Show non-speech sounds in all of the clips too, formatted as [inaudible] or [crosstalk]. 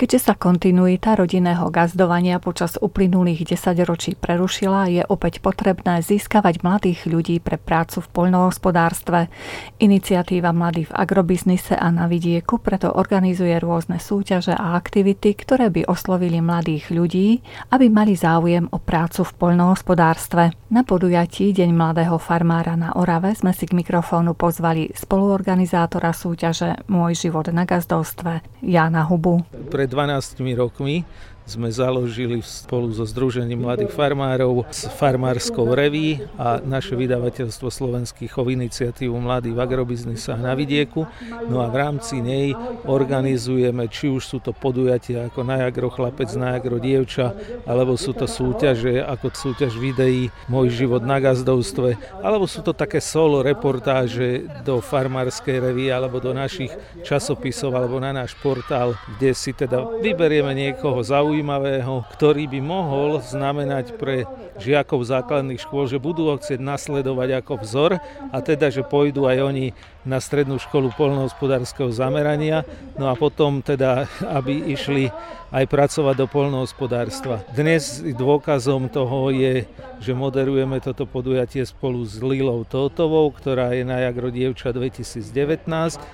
Keďže sa kontinuita rodinného gazdovania počas uplynulých 10 ročí prerušila, je opäť potrebné získavať mladých ľudí pre prácu v poľnohospodárstve. Iniciatíva Mladí v agrobiznise a na vidieku preto organizuje rôzne súťaže a aktivity, ktoré by oslovili mladých ľudí, aby mali záujem o prácu v poľnohospodárstve. Na podujatí Deň mladého farmára na Orave sme si k mikrofónu pozvali spoluorganizátora súťaže Môj život na gazdovstve Jana Hubu. Pred 12 rokmi sme založili spolu so Združením mladých farmárov s farmárskou reví a naše vydavateľstvo Slovenský chov iniciatívu Mladí v agrobiznise na vidieku. No a v rámci nej organizujeme, či už sú to podujatia ako Najagro chlapec, Najagro dievča, alebo sú to súťaže ako súťaž videí Môj život na gazdovstve, alebo sú to také solo reportáže do farmárskej revy alebo do našich časopisov alebo na náš portál, kde si teda vyberieme niekoho zaujímavého zaujímavého, ktorý by mohol znamenať pre žiakov základných škôl, že budú ho chcieť nasledovať ako vzor a teda, že pôjdu aj oni na strednú školu polnohospodárskeho zamerania, no a potom teda, aby išli aj pracovať do polnohospodárstva. Dnes dôkazom toho je, že moderujeme toto podujatie spolu s Lilou Totovou, ktorá je na Jagro Dievča 2019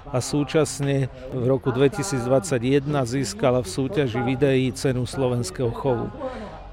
a súčasne v roku 2021 získala v súťaži videí cenu slovenského chovu.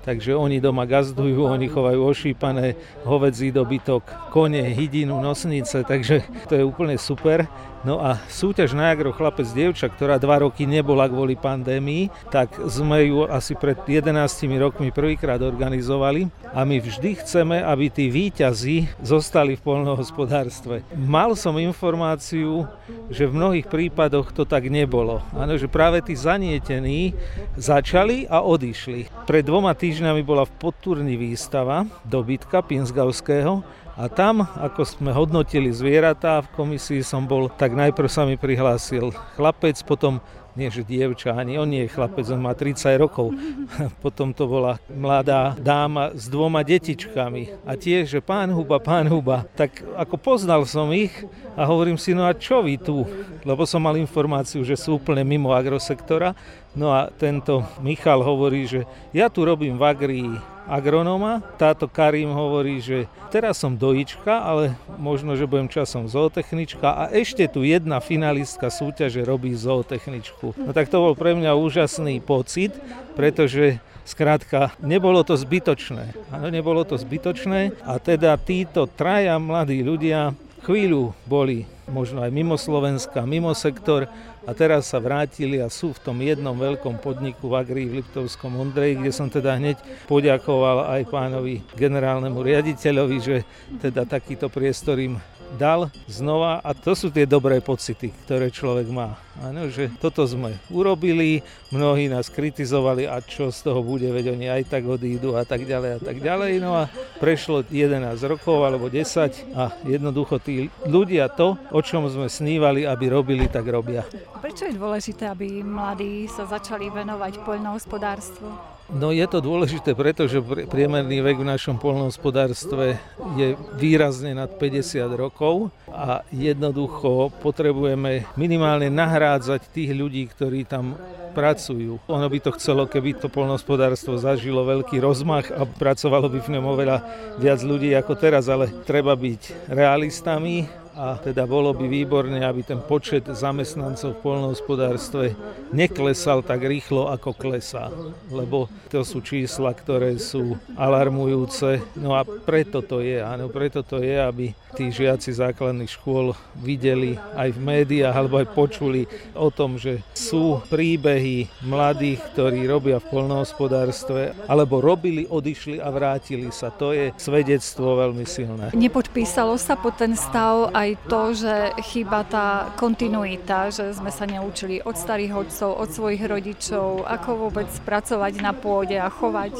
Takže oni doma gazdujú, oni chovajú ošípané, hovedzí dobytok, kone, hydinu, nosnice, takže to je úplne super. No a súťaž na Jagro chlapec dievča, ktorá dva roky nebola kvôli pandémii, tak sme ju asi pred 11 rokmi prvýkrát organizovali a my vždy chceme, aby tí výťazí zostali v polnohospodárstve. Mal som informáciu, že v mnohých prípadoch to tak nebolo. Áno, že práve tí zanietení začali a odišli. Pred dvoma týždňami bola v Podturni výstava dobytka Pinsgauského a tam, ako sme hodnotili zvieratá, v komisii som bol, tak najprv sa mi prihlásil chlapec, potom nie že dievča, ani on nie je chlapec, on má 30 rokov. [laughs] Potom to bola mladá dáma s dvoma detičkami. A tiež, že pán Huba, pán Huba. Tak ako poznal som ich a hovorím si, no a čo vy tu? Lebo som mal informáciu, že sú úplne mimo agrosektora. No a tento Michal hovorí, že ja tu robím v agrii agronóma. Táto Karim hovorí, že teraz som dojička, ale možno, že budem časom zootechnička a ešte tu jedna finalistka súťaže robí zootechničku. No tak to bol pre mňa úžasný pocit, pretože Skrátka, nebolo to zbytočné. Áno, nebolo to zbytočné a teda títo traja mladí ľudia chvíľu boli možno aj mimo Slovenska, mimo sektor a teraz sa vrátili a sú v tom jednom veľkom podniku v Agri v Liptovskom Ondreji, kde som teda hneď poďakoval aj pánovi generálnemu riaditeľovi, že teda takýto priestor im dal znova a to sú tie dobré pocity, ktoré človek má. Ano, že toto sme urobili, mnohí nás kritizovali a čo z toho bude, veď oni aj tak odídu a tak ďalej a tak ďalej. No a prešlo 11 rokov alebo 10 a jednoducho tí ľudia to, o čom sme snívali, aby robili, tak robia. Prečo je dôležité, aby mladí sa začali venovať poľnohospodárstvu? No je to dôležité, pretože priemerný vek v našom polnohospodárstve je výrazne nad 50 rokov a jednoducho potrebujeme minimálne nahrádzať tých ľudí, ktorí tam pracujú. Ono by to chcelo, keby to polnohospodárstvo zažilo veľký rozmach a pracovalo by v ňom oveľa viac ľudí ako teraz, ale treba byť realistami a teda bolo by výborné, aby ten počet zamestnancov v polnohospodárstve neklesal tak rýchlo, ako klesá. Lebo to sú čísla, ktoré sú alarmujúce. No a preto to je, áno, preto to je, aby tí žiaci základných škôl videli aj v médiách alebo aj počuli o tom, že sú príbehy mladých, ktorí robia v polnohospodárstve alebo robili, odišli a vrátili sa. To je svedectvo veľmi silné. Nepodpísalo sa po ten stav aj to, že chýba tá kontinuita, že sme sa neučili od starých otcov, od svojich rodičov, ako vôbec pracovať na pôde a chovať.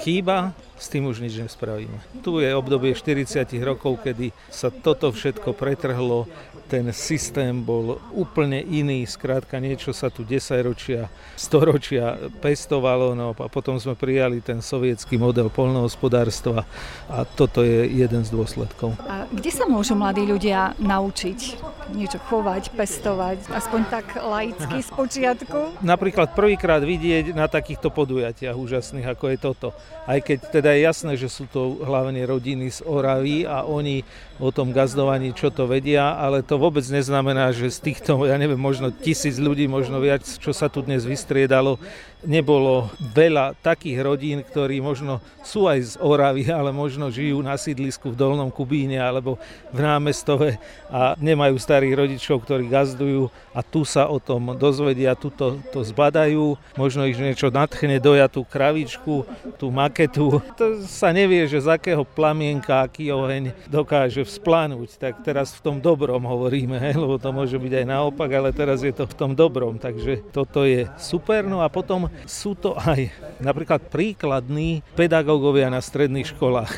Chýba, s tým už nič nespravíme. Tu je obdobie 40 rokov, kedy sa toto všetko pretrhlo, ten systém bol úplne iný, skrátka niečo sa tu 10 ročia, 100 ročia pestovalo, no a potom sme prijali ten sovietský model polnohospodárstva a toto je jeden z dôsledkov. A kde sa môžu mladí ľudia naučiť niečo chovať, pestovať, aspoň tak laicky z počiatku? Napríklad prvýkrát vidieť na takýchto podujatiach úžasných, ako je toto. Aj keď teda je jasné, že sú to hlavne rodiny z Oravy a oni o tom gazdovaní čo to vedia, ale to vôbec neznamená, že z týchto, ja neviem, možno tisíc ľudí, možno viac, čo sa tu dnes vystriedalo, nebolo veľa takých rodín, ktorí možno sú aj z Oravy, ale možno žijú na sídlisku v Dolnom Kubíne alebo v námestove a nemajú starých rodičov, ktorí gazdujú a tu sa o tom dozvedia, tu to, to zbadajú, možno ich niečo nadchne dojatú kravičku, tú maketu. To sa nevie, že z akého plamienka, aký oheň dokáže vzplanúť. Tak teraz v tom dobrom hovoríme, lebo to môže byť aj naopak, ale teraz je to v tom dobrom. Takže toto je super. No a potom sú to aj napríklad príkladní pedagógovia na stredných školách.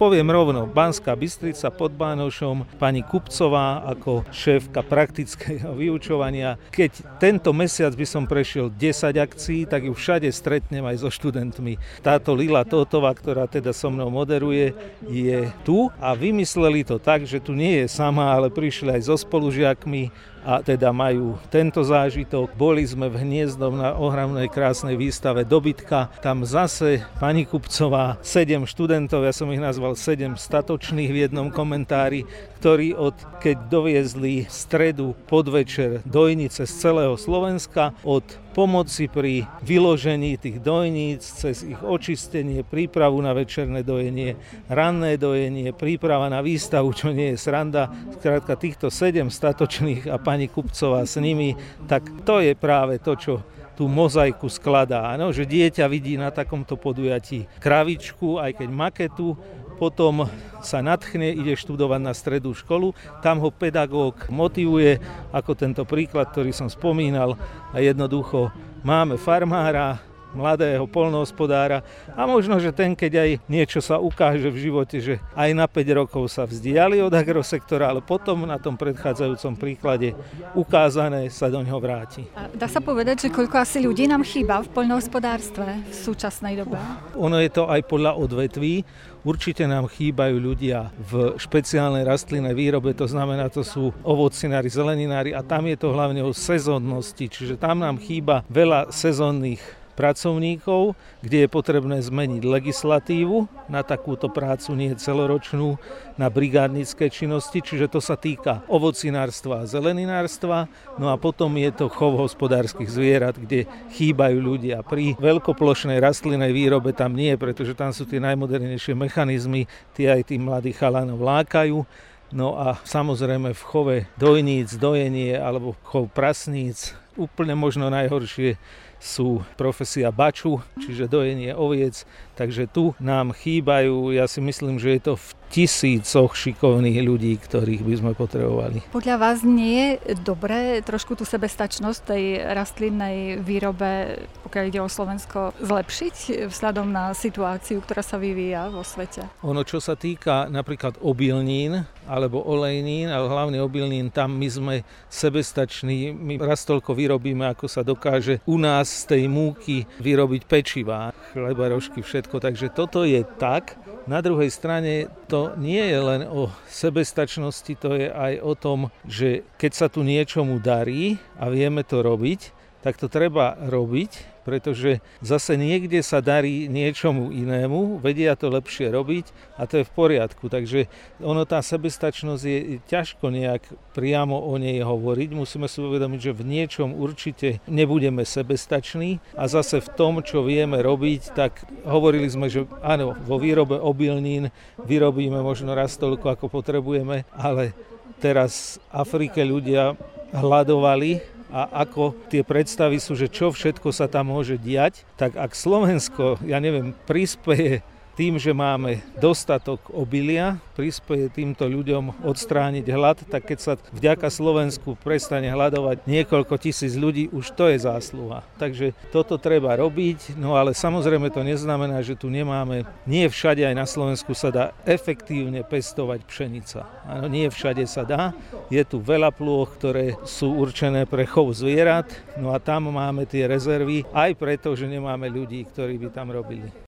Poviem rovno, Banská Bystrica pod Bánošom, pani Kupcová ako šéfka praktického vyučovania. Keď tento mesiac by som prešiel 10 akcií, tak ju všade stretnem aj so študentmi. Táto Lila Totová, ktorá teda so mnou moderuje, je tu a vymysleli to tak, že tu nie je sama, ale prišli aj so spolužiakmi a teda majú tento zážitok. Boli sme v Hniezdom na ohromnej krásnej výstave dobytka. Tam zase pani Kupcová, sedem študentov, ja som ich nazval sedem statočných v jednom komentári, ktorí od keď doviezli stredu podvečer dojnice z celého Slovenska, od pomoci pri vyložení tých dojníc, cez ich očistenie, prípravu na večerné dojenie, ranné dojenie, príprava na výstavu, čo nie je sranda. Skrátka týchto sedem statočných a pani Kupcová s nimi, tak to je práve to, čo tú mozaiku skladá. Ano, že dieťa vidí na takomto podujatí kravičku, aj keď maketu, potom sa nadchne, ide študovať na stredú školu, tam ho pedagóg motivuje, ako tento príklad, ktorý som spomínal, a jednoducho máme farmára, mladého polnohospodára a možno, že ten, keď aj niečo sa ukáže v živote, že aj na 5 rokov sa vzdiali od agrosektora, ale potom na tom predchádzajúcom príklade ukázané sa do ňoho vráti. A dá sa povedať, že koľko asi ľudí nám chýba v poľnohospodárstve v súčasnej dobe? Ono je to aj podľa odvetví. Určite nám chýbajú ľudia v špeciálnej rastlinnej výrobe, to znamená, to sú ovocinári, zeleninári a tam je to hlavne o sezónnosti, čiže tam nám chýba veľa sezónnych pracovníkov, kde je potrebné zmeniť legislatívu na takúto prácu, nie celoročnú, na brigádnické činnosti, čiže to sa týka ovocinárstva a zeleninárstva, no a potom je to chov hospodárskych zvierat, kde chýbajú ľudia. Pri veľkoplošnej rastlinnej výrobe tam nie, pretože tam sú tie najmodernejšie mechanizmy, tie aj tí mladí chalanov lákajú. No a samozrejme v chove dojníc, dojenie alebo chov prasníc úplne možno najhoršie sú profesia baču, čiže dojenie oviec, takže tu nám chýbajú, ja si myslím, že je to v tisícoch šikovných ľudí, ktorých by sme potrebovali. Podľa vás nie je dobré trošku tú sebestačnosť tej rastlinnej výrobe, pokiaľ ide o Slovensko, zlepšiť vzhľadom na situáciu, ktorá sa vyvíja vo svete? Ono, čo sa týka napríklad obilnín alebo olejnín, ale hlavne obilnín, tam my sme sebestační, my raz toľko vyrobíme, ako sa dokáže u nás z tej múky vyrobiť pečivá, chleba, rožky, všetko. Takže toto je tak, na druhej strane to nie je len o sebestačnosti, to je aj o tom, že keď sa tu niečomu darí a vieme to robiť, tak to treba robiť pretože zase niekde sa darí niečomu inému, vedia to lepšie robiť a to je v poriadku. Takže ono tá sebestačnosť je ťažko nejak priamo o nej hovoriť. Musíme si uvedomiť, že v niečom určite nebudeme sebestační a zase v tom, čo vieme robiť, tak hovorili sme, že áno, vo výrobe obilnín vyrobíme možno raz toľko, ako potrebujeme, ale teraz v Afrike ľudia hľadovali a ako tie predstavy sú, že čo všetko sa tam môže diať, tak ak Slovensko, ja neviem, prispieje tým, že máme dostatok obilia, prispieje týmto ľuďom odstrániť hlad, tak keď sa vďaka Slovensku prestane hľadovať niekoľko tisíc ľudí, už to je zásluha. Takže toto treba robiť, no ale samozrejme to neznamená, že tu nemáme, nie všade aj na Slovensku sa dá efektívne pestovať pšenica. Áno, nie všade sa dá, je tu veľa plôch, ktoré sú určené pre chov zvierat, no a tam máme tie rezervy, aj preto, že nemáme ľudí, ktorí by tam robili.